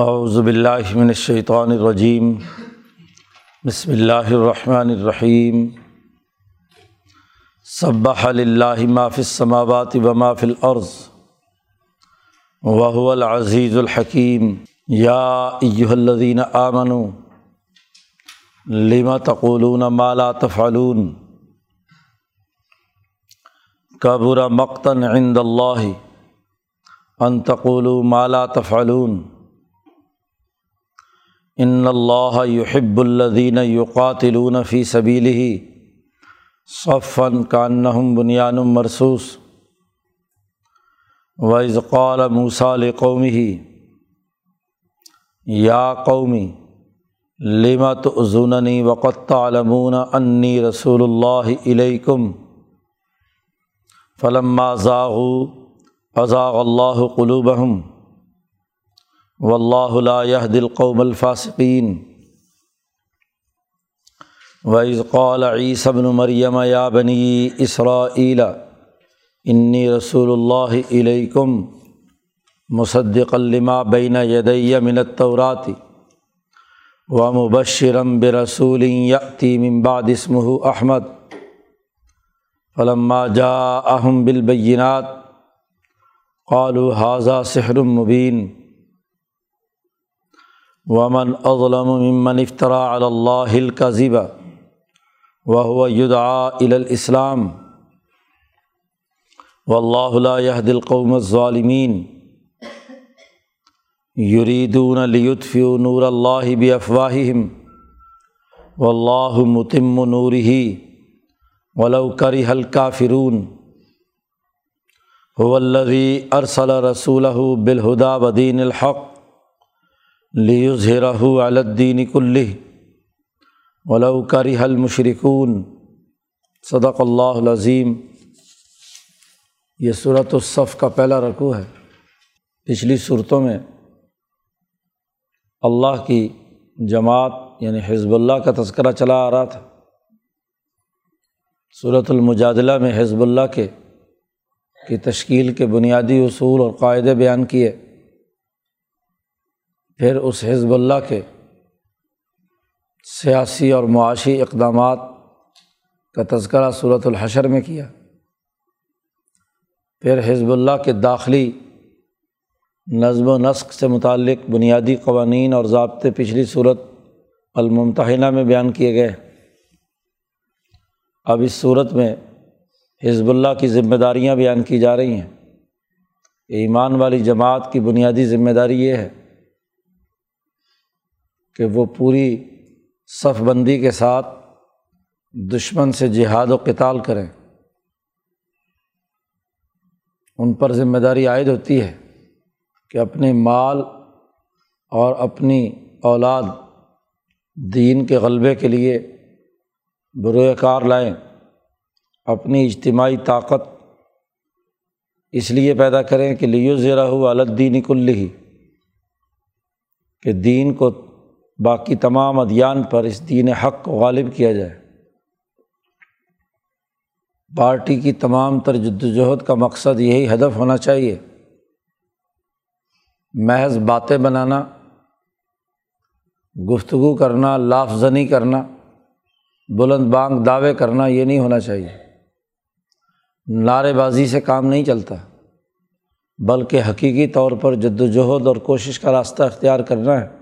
اعوذ باللہ من الشیطان الرجیم۔ بسم اللہ الرحمن الرحیم۔ صبح للہ ما فی السماوات و ما فی الارض وهو العزیز الحکیم۔ یا ایہا الذین آمنوا لما تقولون ما لا تفعلون؟ کبر مقتا عند اللہ ان تقولوا ما لا تفعلون۔ ان اللہ یحب الذین یقاتلون فی سبیلہ صفا کانہم بنیان مرسوس وَإِذْ قَالَ مُوسَىٰ لِقَوْمِهِ یا قومی لِمَ تُؤْذُونَنِي وَقَدْ تَعْلَمُونَ أَنِّي رَسُولُ اللَّهِ إِلَيْكُمْ فَلَمَّا زَاغُوا أَزَاغَ اللَّهُ قُلُوبَهُمْ واللہ لا يهدي القوم الفاسقین وَإِذْ قَالَ عِيسَى ابْنُ مَرْيَمَ يَا بَنِي إِسْرَائِيلَ إِنِّي رَسُولُ اللَّهِ إِلَيْكُمْ مُصَدِّقًا لِمَا بَيْنَ يَدَيَّ مِنَ التَّوْرَاةِ وَمُبَشِّرًا بِرَسُولٍ يَأْتِي مِن بَعْدِ اسْمُهُ أَحْمَدُ فَلَمَّا جَاءَهُم بِالْبَيِّنَاتِ قَالُوا هَٰذَا سِحْرٌ مُّبِينٌ ومن اظلم ممن افطرا اللّہ الكذب وهو يدعى الى الاسلام واللہ لا يهدي القوم الظالمین یریدون لیطفئوا نور اللہ بافواہہم واللہ متم نورہ ولو کرہ الکافرون هو الذی ارسل رسولہ بالہدى ودین الحق لیظہرہ علی الدین کلہ ولو کرہ المشرکون صدق اللہ العظیم. یہ صورت الصف کا پہلا رقوع ہے. پچھلی صورتوں میں اللہ کی جماعت یعنی حزب اللہ کا تذکرہ چلا آ رہا تھا. صورت المجادلہ میں حزب اللہ کے کی تشکیل کے بنیادی اصول اور قاعدے بیان کیے. پھر اس حزب اللہ کے سیاسی اور معاشی اقدامات کا تذکرہ صورت الحشر میں کیا۔ پھر حزب اللہ کے داخلی نظم و نسق سے متعلق بنیادی قوانین اور ضابطے پچھلی صورت الممتحنہ میں بیان کیے گئے۔ اب اس صورت میں حزب اللہ کی ذمہ داریاں بیان کی جا رہی ہیں۔ ایمان والی جماعت کی بنیادی ذمہ داری یہ ہے کہ وہ پوری صف بندی کے ساتھ دشمن سے جہاد و کتال کریں۔ ان پر ذمہ داری عائد ہوتی ہے کہ اپنے مال اور اپنی اولاد دین کے غلبے کے لیے بروئے کار لائیں، اپنی اجتماعی طاقت اس لیے پیدا کریں کہ لیو زیرہ ہو الدین کل ہی کہ دین کو باقی تمام ادیان پر اس دین حق کو غالب کیا جائے۔ پارٹی کی تمام تر جدوجہد کا مقصد یہی ہدف ہونا چاہیے۔ محض باتیں بنانا، گفتگو کرنا لافزنی کرنا، بلند بانگ دعوے کرنا، یہ نہیں ہونا چاہیے۔ نعرے بازی سے کام نہیں چلتا، بلکہ حقیقی طور پر جد وجہد اور کوشش کا راستہ اختیار کرنا ہے۔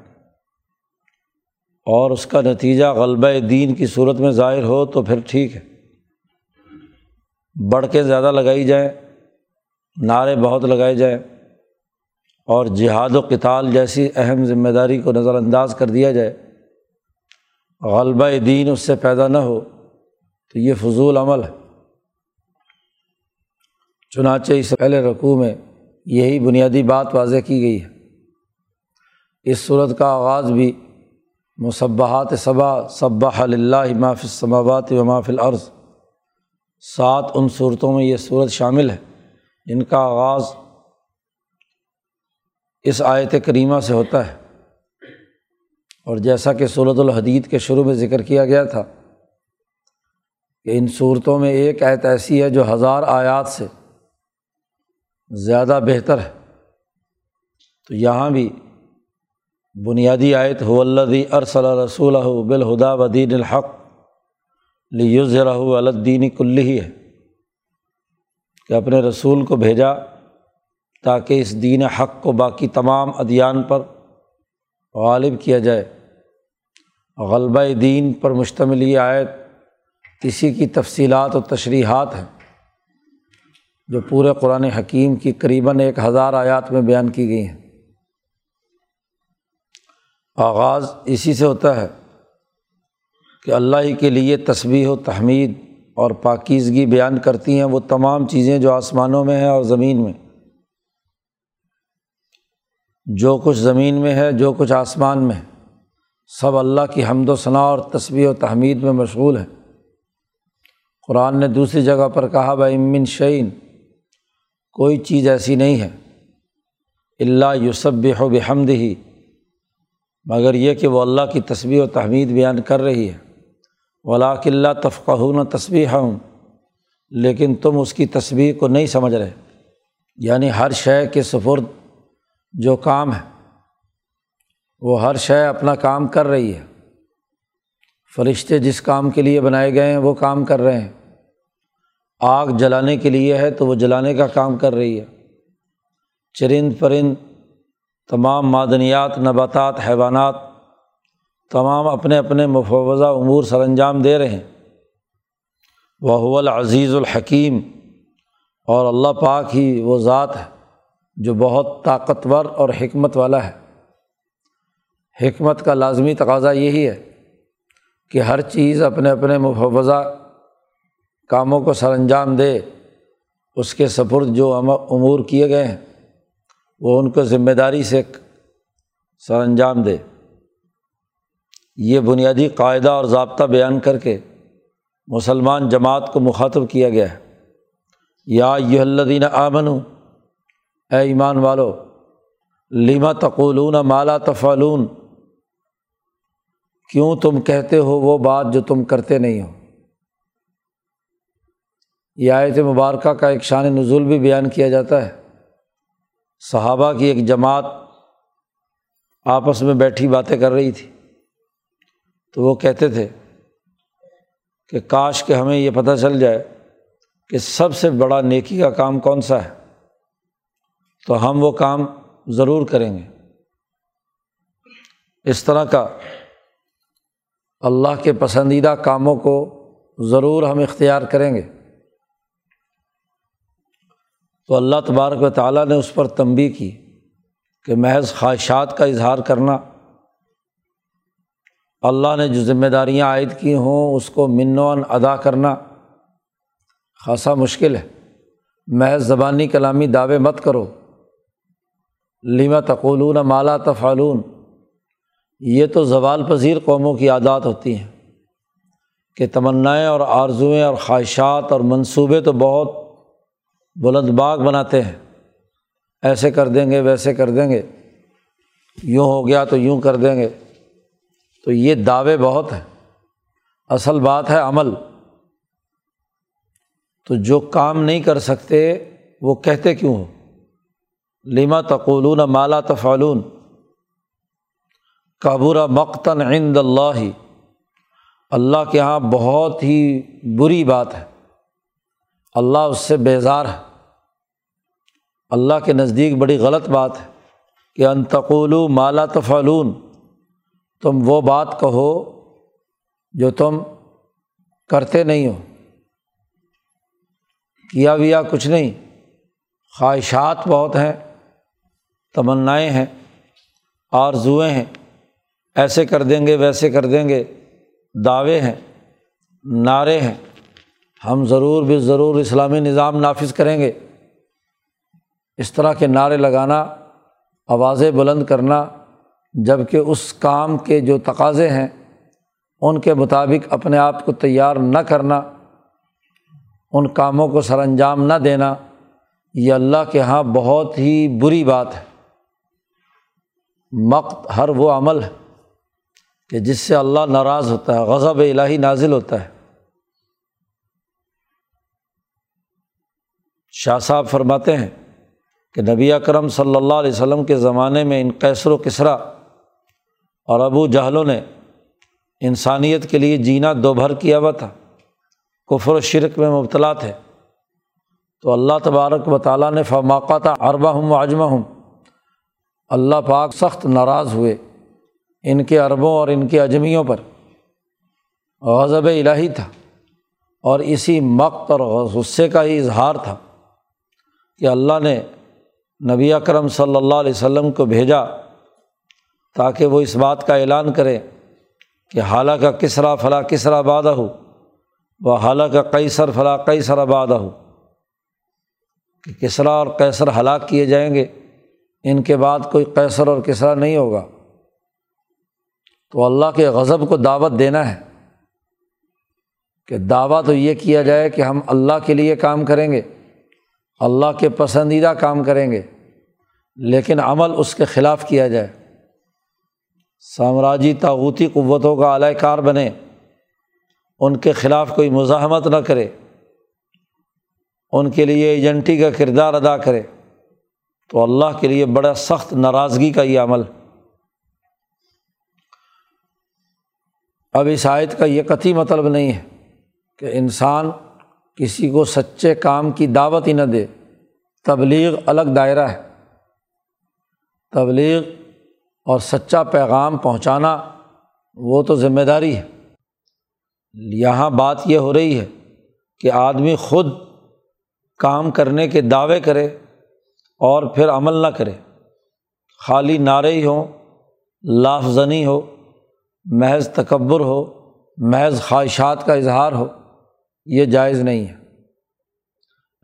اور اس کا نتیجہ غلبہ دین کی صورت میں ظاہر ہو تو پھر ٹھیک ہے۔ بڑھ کے زیادہ لگائی جائیں، نعرے بہت لگائے جائیں اور جہاد و کتال جیسی اہم ذمہ داری کو نظر انداز کر دیا جائے۔ غلبہ دین اس سے پیدا نہ ہو تو یہ فضول عمل ہے۔ چنانچہ اس پہلے رقوع میں یہی بنیادی بات واضح کی گئی ہے۔ اس صورت کا آغاز بھی مصبحات صبا صبح اللہ ماف السماوات و ماف العرض سات ان صورتوں میں یہ صورت شامل ہے، جن کا آغاز اس آیت کریمہ سے ہوتا ہے۔ اور جیسا کہ صورت الحدید کے شروع میں ذکر کیا گیا تھا کہ ان صورتوں میں ایک آیت ایسی ہے جو ہزار آیات سے زیادہ بہتر ہے۔ تو یہاں بھی بنیادی آیت ہو اللہ ارسل رسول بالہدا ودین الحق لیزر الدین کل ہی ہے کہ اپنے رسول کو بھیجا تاکہ اس دین حق کو باقی تمام ادیان پر غالب کیا جائے۔ غلبہ دین پر مشتمل یہ آیت کسی کی تفصیلات و تشریحات ہیں جو پورے قرآن حکیم کی قریباً ایک ہزار آیات میں بیان کی گئی ہیں۔ آغاز اسی سے ہوتا ہے کہ اللہ ہی کے لیے تصویح و تحمید اور پاکیزگی بیان کرتی ہیں وہ تمام چیزیں جو آسمانوں میں ہیں اور زمین میں۔ جو کچھ زمین میں ہے، جو کچھ آسمان میں۔ سب اللہ کی حمد و ثناء اور تصویر و تحمید میں مشغول ہے قرآن نے دوسری جگہ پر کہا بھائی امن شعین کوئی چیز ایسی نہیں ہے۔ اللہ یوسب و بحمد ہی مگر یہ کہ وہ اللہ کی تصویر و تحمید بیان کر رہی ہے۔ ولاک اللہ تفقہ نہ تصویر ہوں لیکن تم اس کی تصویر کو نہیں سمجھ رہے۔ یعنی ہر شے کے سفرد جو کام ہے، وہ ہر شے اپنا کام کر رہی ہے۔ فرشتے جس کام کے لیے بنائے گئے ہیں، وہ کام کر رہے ہیں۔ آگ جلانے کے لیے ہے تو وہ جلانے کا کام کر رہی ہے۔ چرند پرند تمام معدنیات، نباتات، حیوانات تمام اپنے اپنے مفوضہ امور سر انجام دے رہے ہیں۔ وہ العزیز الحکیم، اور اللہ پاک ہی وہ ذات ہے جو بہت طاقتور اور حکمت والا ہے۔ حکمت کا لازمی تقاضا یہی ہے کہ ہر چیز اپنے اپنے مفوضہ کاموں کو سر انجام دے، اس کے سپرد جو امور کیے گئے ہیں۔ وہ ان کو ذمہ داری سے سر انجام دے۔ یہ بنیادی قاعدہ اور ضابطہ بیان کر کے مسلمان جماعت کو مخاطب کیا گیا ہے۔ یا یہ اللہ آمن اے ایمان والو لیما تقولون مالا تفالون کیوں تم کہتے ہو وہ بات جو تم کرتے نہیں ہو؟ یہ آیت مبارکہ کا ایک شان نزول بھی بیان کیا جاتا ہے۔ صحابہ کی ایک جماعت آپس میں بیٹھی باتیں کر رہی تھی۔ تو وہ کہتے تھے کہ کاش کہ ہمیں یہ پتہ چل جائے کہ سب سے بڑا نیکی کا کام کون سا ہے۔ تو ہم وہ کام ضرور کریں گے۔ اس طرح کا اللہ کے پسندیدہ کاموں کو ضرور ہم اختیار کریں گے۔ تو اللہ تبارک و تعالیٰ نے اس پر تنبی کی کہ محض خواہشات کا اظہار کرنا۔ اللہ نے جو ذمہ داریاں عائد کی ہوں، اس کو منوان ادا کرنا خاصا مشکل ہے۔ محض زبانی کلامی دعوے مت کرو۔ لیما تقولون مالا تفعلون۔ یہ تو زوال پذیر قوموں کی عادات ہوتی ہیں کہ تمنائیں اور آرزوئیں اور خواہشات اور منصوبے تو بہت بلند باغ بناتے ہیں۔ ایسے کر دیں گے، ویسے کر دیں گے۔ یوں ہو گیا تو یوں کر دیں گے۔ تو یہ دعوے بہت ہیں۔ اصل بات ہے عمل۔ تو جو کام نہیں کر سکتے، وہ کہتے کیوں ہو؟ لیما تقولون مالا تفعلون۔ کابورہ مقتن عند اللہ۔ اللہ کے یہاں بہت ہی بری بات ہے۔ اللہ اس سے بیزار ہے۔ اللہ کے نزدیک بڑی غلط بات ہے کہ انتقول مالا تفعلون، تم وہ بات کہو جو تم کرتے نہیں ہو۔ کیا ویا کچھ نہیں۔ خواہشات بہت ہیں، تمنائیں ہیں، آرزوئیں ہیں۔ ایسے کر دیں گے، ویسے کر دیں گے۔ دعوے ہیں، نعرے ہیں۔ ہم ضرور بھی ضرور اسلامی نظام نافذ کریں گے۔ اس طرح کے نعرے لگانا، آوازیں بلند کرنا جبکہ اس کام کے جو تقاضے ہیں، ان کے مطابق اپنے آپ کو تیار نہ کرنا، ان کاموں کو سر انجام نہ دینا، یہ اللہ کے یہاں بہت ہی بری بات ہے۔ مقت ہر وہ عمل ہے کہ جس سے اللہ ناراض ہوتا ہے، غضب الہی نازل ہوتا ہے۔ شاہ صاحب فرماتے ہیں کہ نبی اکرم صلی اللہ علیہ وسلم کے زمانے میں ان کیسر و کسرا اور ابو جہلوں نے انسانیت کے لیے جینا دو بھر کیا ہوا تھا، کفر و شرک میں مبتلا تھے۔ تو اللہ تبارک و تعالیٰ نے فماقہ تھا اربا ہوں عجمہ ہوں اللہ پاک سخت ناراض ہوئے ان کے عربوں اور ان کے اجمیوں پر۔ غضب الہی تھا اور اسی مقت اور غصے کا ہی اظہار تھا کہ اللہ نے نبی اکرم صلی اللہ علیہ وسلم کو بھیجا تاکہ وہ اس بات کا اعلان کرے کہ حالہ کا کسرا فلاں کسرا بادہ ہو وہ حالہ کا کئی سر فلاں کئی سر آبادہ ہو کہ کسرا اور کیسر ہلاک کیے جائیں گے، ان کے بعد کوئی کیسر اور کسرا نہیں ہوگا۔ تو اللہ کے غضب کو دعوت دینا ہے کہ دعویٰ تو یہ کیا جائے کہ ہم اللہ کے لیے کام کریں گے۔ اللہ کے پسندیدہ کام کریں گے، لیکن عمل اس کے خلاف کیا جائے۔ سامراجی تاغوتی قوتوں کا اعلی کار بنے، ان کے خلاف کوئی مزاحمت نہ کرے، ان کے لیے ایجنٹی کا کردار ادا کرے۔ تو اللہ کے لیے بڑا سخت ناراضگی کا یہ عمل۔ اب اس آیت کا یہ قطعی مطلب نہیں ہے کہ انسان کسی کو سچے کام کی دعوت ہی نہ دے۔ تبلیغ الگ دائرہ ہے۔ تبلیغ اور سچا پیغام پہنچانا وہ تو ذمہ داری ہے۔ یہاں بات یہ ہو رہی ہے کہ آدمی خود کام کرنے کے دعوے کرے اور پھر عمل نہ کرے۔ خالی نعرے ہی ہوں لافزنی ہو، محض تکبر ہو، محض خواہشات کا اظہار ہو۔ یہ جائز نہیں ہے۔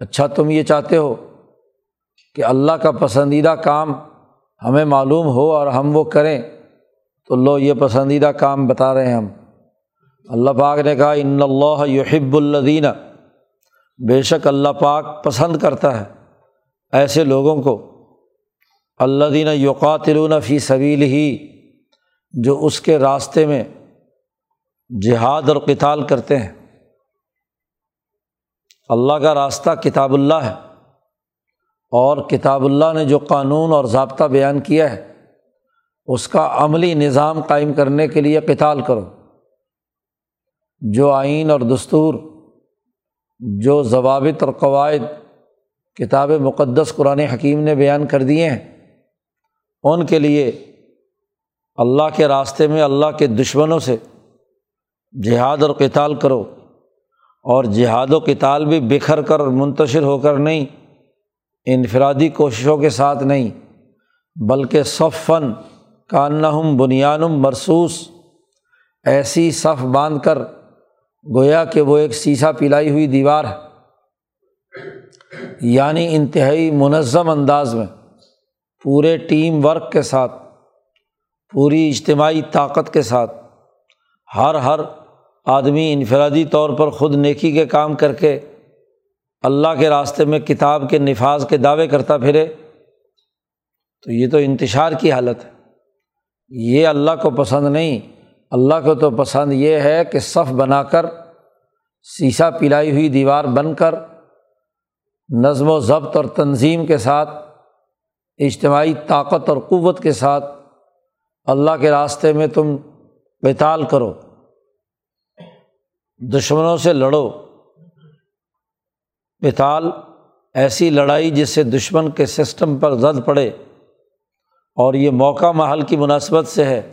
اچھا تم یہ چاہتے ہو کہ اللہ کا پسندیدہ کام ہمیں معلوم ہو اور ہم وہ کریں، تو لو یہ پسندیدہ کام بتا رہے ہیں ہم۔ اللہ پاک نے کہا، ان اللہ یحب الدینہ بے شک اللہ پاک پسند کرتا ہے ایسے لوگوں کو۔ اللہ دینہ یوقاتلون فی سبیل ہی جو اس کے راستے میں جہاد اور کتال کرتے ہیں۔ اللہ کا راستہ کتاب اللہ ہے اور کتاب اللہ نے جو قانون اور ضابطہ بیان کیا ہے، اس کا عملی نظام قائم کرنے کے لیے کتال کرو۔ جو آئین اور دستور، جو ضوابط اور قواعد کتاب مقدس قرآن حکیم نے بیان کر دیے ہیں، ان کے لیے اللہ کے راستے میں اللہ کے دشمنوں سے جہاد اور کتال کرو۔ اور جہاد و کتال بھی بکھر کر منتشر ہو کر نہیں، انفرادی کوششوں کے ساتھ نہیں، بلکہ صف فن کانہم بنیانم مرسوس ایسی صف باندھ کر گویا کہ وہ ایک سیسا پلائی ہوئی دیوار ہے یعنی انتہائی منظم انداز میں پورے ٹیم ورک کے ساتھ، پوری اجتماعی طاقت کے ساتھ، ہر ہر آدمی انفرادی طور پر خود نیکی کے کام کر کے اللہ کے راستے میں کتاب کے نفاذ کے دعوے کرتا پھرے، تو یہ تو انتشار کی حالت ہے۔ یہ اللہ کو پسند نہیں۔ اللہ کو تو پسند یہ ہے کہ صف بنا کر سیسا پلائی ہوئی دیوار بن کر، نظم و ضبط اور تنظیم کے ساتھ، اجتماعی طاقت اور قوت کے ساتھ اللہ کے راستے میں تم بیتال کرو۔ دشمنوں سے لڑو۔ مثال، ایسی لڑائی جس سے دشمن کے سسٹم پر زد پڑے اور یہ موقع محل کی مناسبت سے ہے،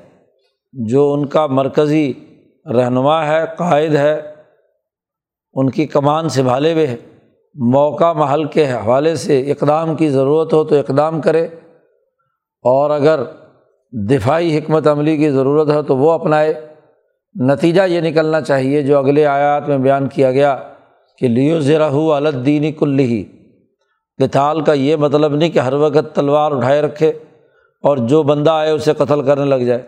جو ان کا مرکزی رہنما ہے، قائد ہے، ان کی کمان سنبھالے ہوئے ہے۔ موقع محل کے حوالے سے اقدام کی ضرورت ہو تو اقدام کرے۔ اور اگر دفاعی حکمت عملی کی ضرورت ہے تو وہ اپنائے۔ نتیجہ یہ نکلنا چاہیے جو اگلے آیات میں بیان کیا گیا کہ لیو ذرا ہو الدینی کل ہی کتال کا یہ مطلب نہیں کہ ہر وقت تلوار اٹھائے رکھے اور جو بندہ آئے اسے قتل کرنے لگ جائے۔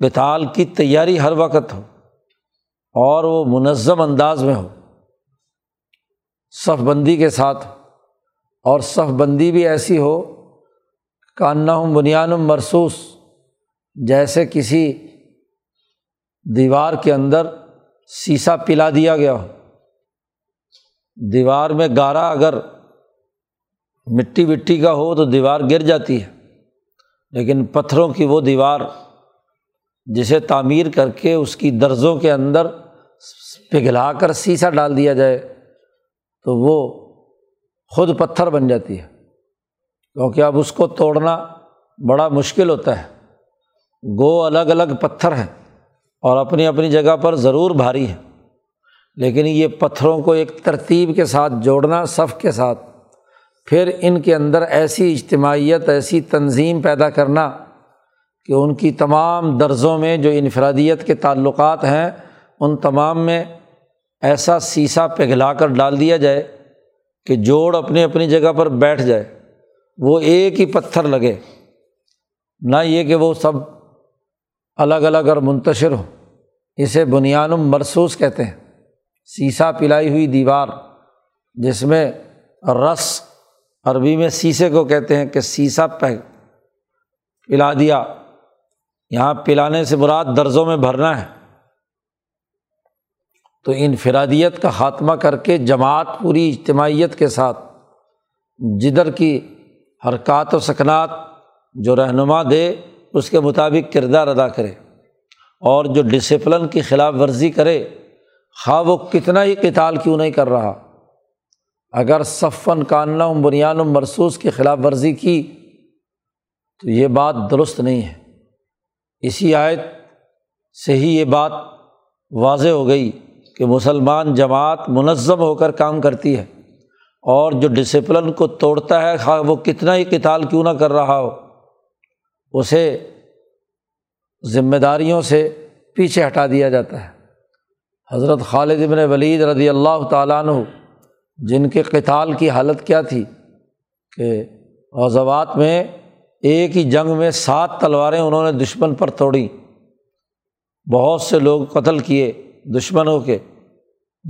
کتال کی تیاری ہر وقت ہو اور وہ منظم انداز میں ہو۔ صف بندی کے ساتھ۔ اور صف بندی بھی ایسی ہو کاننا بنیان مرسوس جیسے کسی دیوار کے اندر سیسا پلا دیا گیا۔ ہو دیوار میں گارا اگر مٹی وٹی کا ہو تو دیوار گر جاتی ہے، لیکن پتھروں کی وہ دیوار جسے تعمیر کر کے اس کی درزوں کے اندر پگھلا کر سیسا ڈال دیا جائے تو وہ خود پتھر بن جاتی ہے۔ کیونکہ اب اس کو توڑنا بڑا مشکل ہوتا ہے۔ گو الگ الگ پتھر ہیں۔ اور اپنی اپنی جگہ پر ضرور بھاری ہے لیکن یہ پتھروں کو ایک ترتیب کے ساتھ جوڑنا، صف کے ساتھ پھر ان کے اندر ایسی اجتماعیت، ایسی تنظیم پیدا کرنا کہ ان کی تمام درزوں میں جو انفرادیت کے تعلقات ہیں، ان تمام میں ایسا سیسا پگھلا کر ڈال دیا جائے کہ جوڑ اپنی اپنی جگہ پر بیٹھ جائے۔ وہ ایک ہی پتھر لگے۔ نہ یہ کہ وہ سب الگ الگ اور منتشر ہو۔ اسے بنیاد مرسوس کہتے ہیں۔ سیسا پلائی ہوئی دیوار، جس میں رس عربی میں سیسے کو کہتے ہیں کہ سیسا پہ پلا دیا۔ یہاں پلانے سے مراد درزوں میں بھرنا ہے۔ تو انفرادیت کا خاتمہ کر کے جماعت پوری اجتماعیت کے ساتھ جدھر کی حرکات و سکنات جو رہنما دے اس کے مطابق کردار ادا کرے اور جو ڈسپلن کی خلاف ورزی کرے، خواہ وہ کتنا ہی کتال کیوں نہیں کر رہا۔ اگر صفن کاننا بنیان مرسوس کی خلاف ورزی کی، تو یہ بات درست نہیں ہے۔ اسی آیت سے ہی یہ بات واضح ہو گئی کہ مسلمان جماعت منظم ہو کر کام کرتی ہے اور جو ڈسپلن کو توڑتا ہے، خواہ وہ کتنا ہی کتال کیوں نہ کر رہا ہو۔ اسے ذمہ داریوں سے پیچھے ہٹا دیا جاتا ہے۔ حضرت خالد ابن ولید رضی اللہ تعالیٰ عنہ، جن کے کتال کی حالت کیا تھی کہ غزوات میں ایک ہی جنگ میں سات تلواریں انہوں نے دشمن پر توڑیں۔ بہت سے لوگ قتل کیے دشمنوں کے۔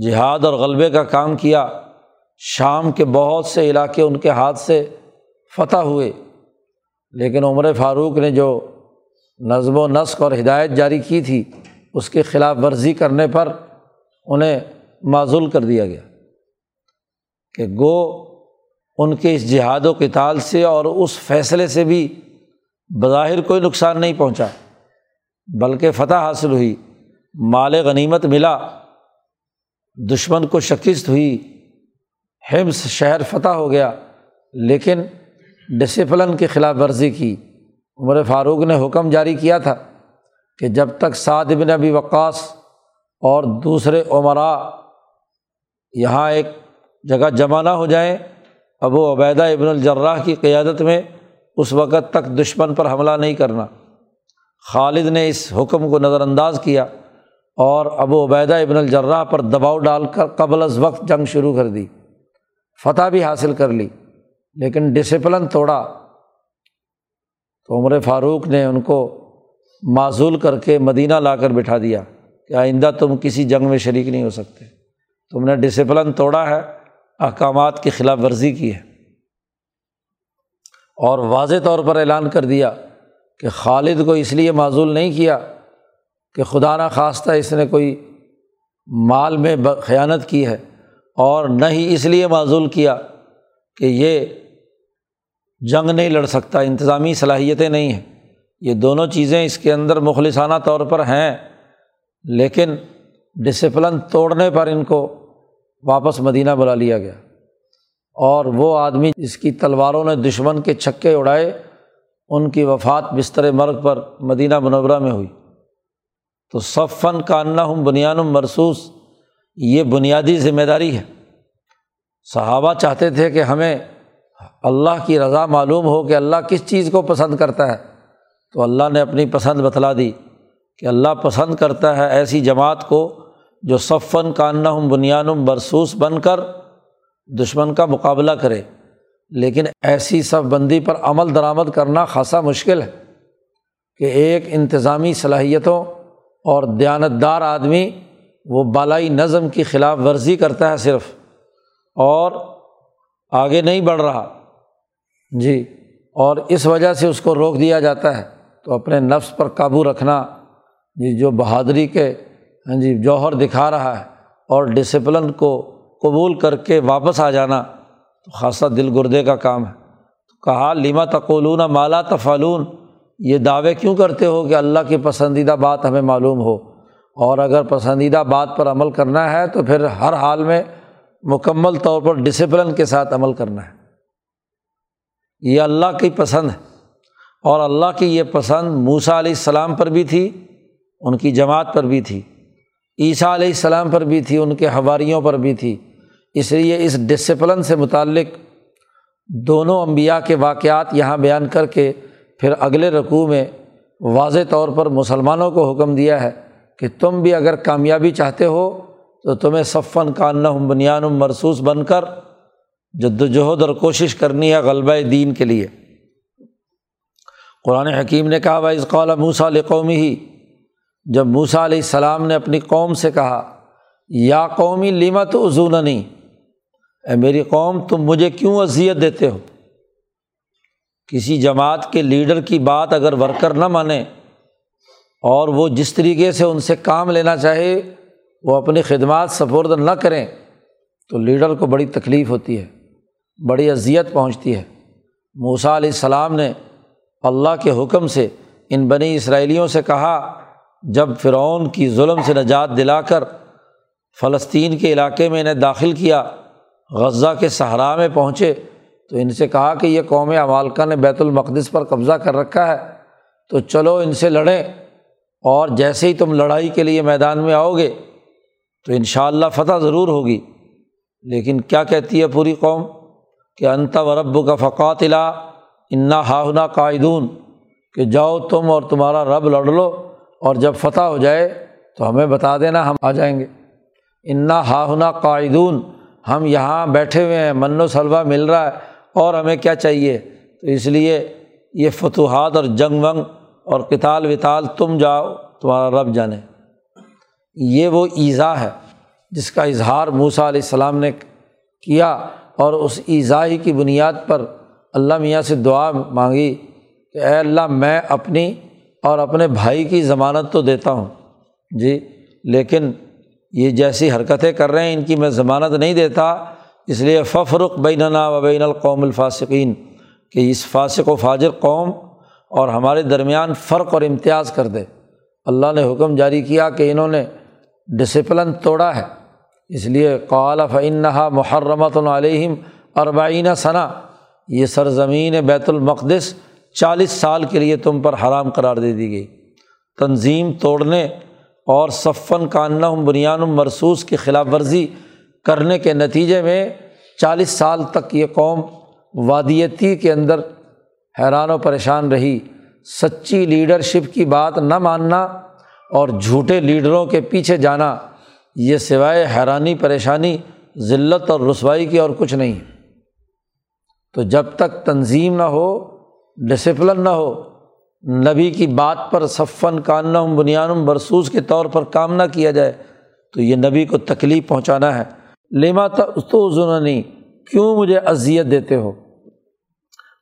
جہاد اور غلبے کا کام کیا۔ شام کے بہت سے علاقے ان کے ہاتھ سے فتح ہوئے۔ لیکن عمر فاروق نے جو نظم و نسق اور ہدایت جاری کی تھی، اس کے خلاف ورزی کرنے پر انہیں معذول کر دیا گیا کہ گو ان کے اس جہاد و کتال سے اور اس فیصلے سے بھی بظاہر کوئی نقصان نہیں پہنچا، بلکہ فتح حاصل ہوئی، مال غنیمت ملا، دشمن کو شکست ہوئی، ہمس شہر فتح ہو گیا، لیکن ڈسپلن کی خلاف ورزی کی۔ عمر فاروق نے حکم جاری کیا تھا کہ جب تک سعد بن ابی وقاص اور دوسرے عمرا یہاں ایک جگہ جمع نہ ہو جائیں، ابو عبیدہ ابن الجراح کی قیادت میں اس وقت تک دشمن پر حملہ نہیں کرنا۔ خالد نے اس حکم کو نظر انداز کیا اور ابو عبیدہ ابن الجراح پر دباؤ ڈال کر قبل از وقت جنگ شروع کر دی۔ فتح بھی حاصل کر لی۔ لیکن ڈسپلن توڑا۔ تو عمر فاروق نے ان کو معذول کر کے مدینہ لا کر بٹھا دیا کہ آئندہ تم کسی جنگ میں شریک نہیں ہو سکتے۔ تم نے ڈسپلن توڑا ہے، احکامات کی خلاف ورزی کی ہے۔ اور واضح طور پر اعلان کر دیا کہ خالد کو اس لیے معذول نہیں کیا کہ خدا نہ خواستہ اس نے کوئی مال میں خیانت کی ہے اور نہ ہی اس لیے معذول کیا کہ یہ جنگ نہیں لڑ سکتا، انتظامی صلاحیتیں نہیں ہیں۔ یہ دونوں چیزیں اس کے اندر مخلصانہ طور پر ہیں، لیکن ڈسپلن توڑنے پر ان کو واپس مدینہ بلا لیا گیا۔ اور وہ آدمی جس کی تلواروں نے دشمن کے چھکے اڑائے، ان کی وفات بستر مرگ پر مدینہ منورہ میں ہوئی۔ تو سب فن کا انا ہم بنیان مرسوس یہ بنیادی ذمہ داری ہے۔ صحابہ چاہتے تھے کہ ہمیں اللہ کی رضا معلوم ہو کہ اللہ کس چیز کو پسند کرتا ہے، تو اللہ نے اپنی پسند بتلا دی کہ اللہ پسند کرتا ہے ایسی جماعت کو جو صفن کانّم بنیان برسوس بن کر دشمن کا مقابلہ کرے۔ لیکن ایسی صف بندی پر عمل درآمد کرنا خاصا مشکل ہے کہ ایک انتظامی صلاحیتوں اور دیانتدار آدمی وہ بالائی نظم کی خلاف ورزی کرتا ہے صرف، اور آگے نہیں بڑھ رہا۔ جی۔ اور اس وجہ سے اس کو روک دیا جاتا ہے۔ تو اپنے نفس پر قابو رکھنا۔ جی جو بہادری کے ہاں جی جوہر دکھا رہا ہے اور ڈسپلن کو قبول کر کے واپس آ جانا تو خاصا دل گردے کا کام ہے۔ تو کہا لیما تقولون مالا تفالون یہ دعوے کیوں کرتے ہو کہ اللہ کی پسندیدہ بات ہمیں معلوم ہو؟ اور اگر پسندیدہ بات پر عمل کرنا ہے تو پھر ہر حال میں مکمل طور پر ڈسپلن کے ساتھ عمل کرنا ہے۔ یہ اللہ کی پسند ہے۔ اور اللہ کی یہ پسند موسا علیہ السلام پر بھی تھی، ان کی جماعت پر بھی تھی۔ عیسیٰ علیہ السلام پر بھی تھی، ان کے حواریوں پر بھی تھی۔ اس لیے اس ڈسپلن سے متعلق دونوں انبیاء کے واقعات یہاں بیان کر کے پھر اگلے رقوع میں واضح طور پر مسلمانوں کو حکم دیا ہے کہ تم بھی اگر کامیابی چاہتے ہو تو تمہیں صفن کاننا بنیان مرسوس بن کر جد وجہد اور کوشش کرنی ہے غلبہ دین کے لیے۔ قرآن حکیم نے کہا بھائی قول موسا علیہ قومی ہی جب موسا علیہ السلام نے اپنی قوم سے کہا، یا قومی لیمت ازون نہیں اے میری قوم، تم مجھے کیوں اذیت دیتے ہو؟ کسی جماعت کے لیڈر کی بات اگر ورکر نہ مانے اور وہ جس طریقے سے ان سے کام لینا چاہے وہ اپنی خدمات سپرد نہ کریں تو لیڈر کو بڑی تکلیف ہوتی ہے، بڑی اذیت پہنچتی ہے۔ موسا علیہ السلام نے اللہ کے حکم سے ان بنی اسرائیلیوں سے کہا، جب فرعون کی ظلم سے نجات دلا کر فلسطین کے علاقے میں انہیں داخل کیا، غزہ کے صحرا میں پہنچے، تو ان سے کہا کہ یہ قوم عمالکہ نے بیت المقدس پر قبضہ کر رکھا ہے، تو چلو ان سے لڑیں اور جیسے ہی تم لڑائی کے لیے میدان میں آؤ گے تو ان شاء اللہ فتح ضرور ہوگی۔ لیکن کیا کہتی ہے پوری قوم؟ کہ انتا و رب کا فقات علا انا ہاہنا قائدون کہ جاؤ تم اور تمہارا رب لڑ لو، اور جب فتح ہو جائے تو ہمیں بتا دینا، ہم آ جائیں گے۔ انا ہاہنا قائدون ہم یہاں بیٹھے ہوئے ہیں من و سلوا مل رہا ہے، اور ہمیں کیا چاہیے؟ تو اس لیے یہ فتوحات اور جنگ ونگ اور کتال وطال تم جاؤ، تمہارا رب جانے۔ یہ وہ ایزا ہے جس کا اظہار موسا علیہ السلام نے کیا اور اس ایزا ہی کی بنیاد پر اللہ میاں سے دعا مانگی کہ اے اللہ میں اپنی اور اپنے بھائی کی ضمانت تو دیتا ہوں۔ جی لیکن یہ جیسی حرکتیں کر رہے ہیں، ان کی میں ضمانت نہیں دیتا، اس لیے ففرق بیننا و بین القوم الفاصقین کہ اس فاسق و فاجر قوم اور ہمارے درمیان فرق اور امتیاز کر دے۔ اللہ نے حکم جاری کیا کہ انہوں نے ڈسپلن توڑا ہے۔ اس لیے قال فنحا محرمۃ علیہم اربعین ثنا یہ سرزمین بیت المقدس چالیس سال کے لیے تم پر حرام قرار دے دی گئی۔ تنظیم توڑنے اور صفن کاننا بنیان مرسوس کی خلاف ورزی کرنے کے نتیجے میں چالیس سال تک یہ قوم وادیتی کے اندر حیران و پریشان رہی۔ سچی لیڈرشپ کی بات نہ ماننا اور جھوٹے لیڈروں کے پیچھے جانا، یہ سوائے حیرانی، پریشانی، ذلت اور رسوائی کی اور کچھ نہیں۔ تو جب تک تنظیم نہ ہو ڈسپلن نہ ہو، نبی کی بات پر صفن کانم بنیان برسوس کے طور پر کام نہ کیا جائے، تو یہ نبی کو تکلیف پہنچانا ہے۔ لیما تو ظننی کیوں مجھے اذیت دیتے ہو؟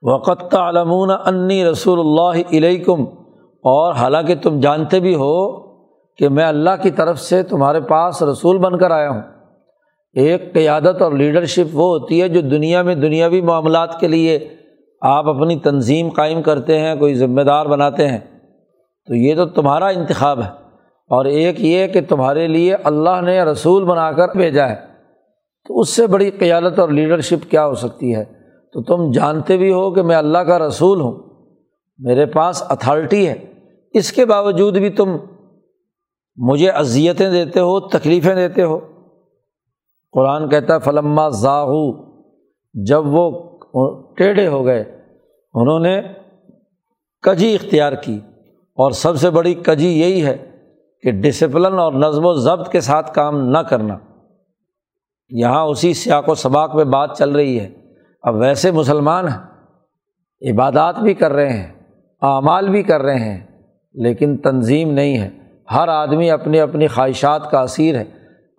وقت علمون انی رسول اللہ علیکم اور حالانکہ تم جانتے بھی ہو کہ میں اللہ کی طرف سے تمہارے پاس رسول بن کر آیا ہوں۔ ایک قیادت اور لیڈرشپ وہ ہوتی ہے جو دنیا میں دنیاوی معاملات کے لیے آپ اپنی تنظیم قائم کرتے ہیں، کوئی ذمہ دار بناتے ہیں۔ تو یہ تو تمہارا انتخاب ہے۔ اور ایک یہ کہ تمہارے لیے اللہ نے رسول بنا کر بھیجا ہے۔ تو اس سے بڑی قیادت اور لیڈرشپ کیا ہو سکتی ہے؟ تو تم جانتے بھی ہو کہ میں اللہ کا رسول ہوں۔ میرے پاس اتھارٹی ہے۔ اس کے باوجود بھی تم مجھے اذیتیں دیتے ہو، تکلیفیں دیتے ہو۔ قرآن کہتا ہے، فلما ذاہو جب وہ ٹیڑھے ہو گئے، انہوں نے کجی اختیار کی۔ اور سب سے بڑی کجی یہی ہے کہ ڈسپلن اور نظم و ضبط کے ساتھ کام نہ کرنا۔ یہاں اسی سیاق و سباق میں بات چل رہی ہے۔ اب ویسے مسلمان ہیں، عبادات بھی کر رہے ہیں، اعمال بھی کر رہے ہیں۔ لیکن تنظیم نہیں ہے۔ ہر آدمی اپنی اپنی خواہشات کا اثیر ہے،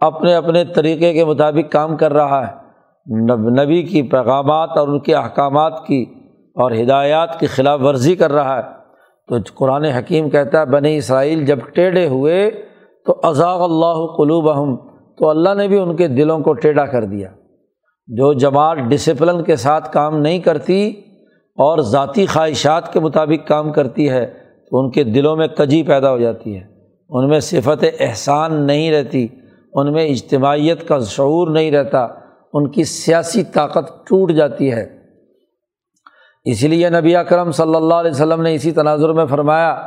اپنے اپنے طریقے کے مطابق کام کر رہا ہے۔ نبی کی پیغامات اور ان کے احکامات کی اور ہدایات کی خلاف ورزی کر رہا ہے۔ تو قرآن حکیم کہتا ہے، بنی اسرائیل جب ٹیڑھے ہوئے تو ازاغ اللہ قلوب اہم تو اللہ نے بھی ان کے دلوں کو ٹیڑھا کر دیا۔ جو جماعت ڈسپلن کے ساتھ کام نہیں کرتی اور ذاتی خواہشات کے مطابق کام کرتی ہے تو ان کے دلوں میں کجی پیدا ہو جاتی ہے۔ ان میں صفت احسان نہیں رہتی، ان میں اجتماعیت کا شعور نہیں رہتا، ان کی سیاسی طاقت ٹوٹ جاتی ہے۔ اسی لیے نبی اکرم صلی اللہ علیہ وسلم نے اسی تناظر میں فرمایا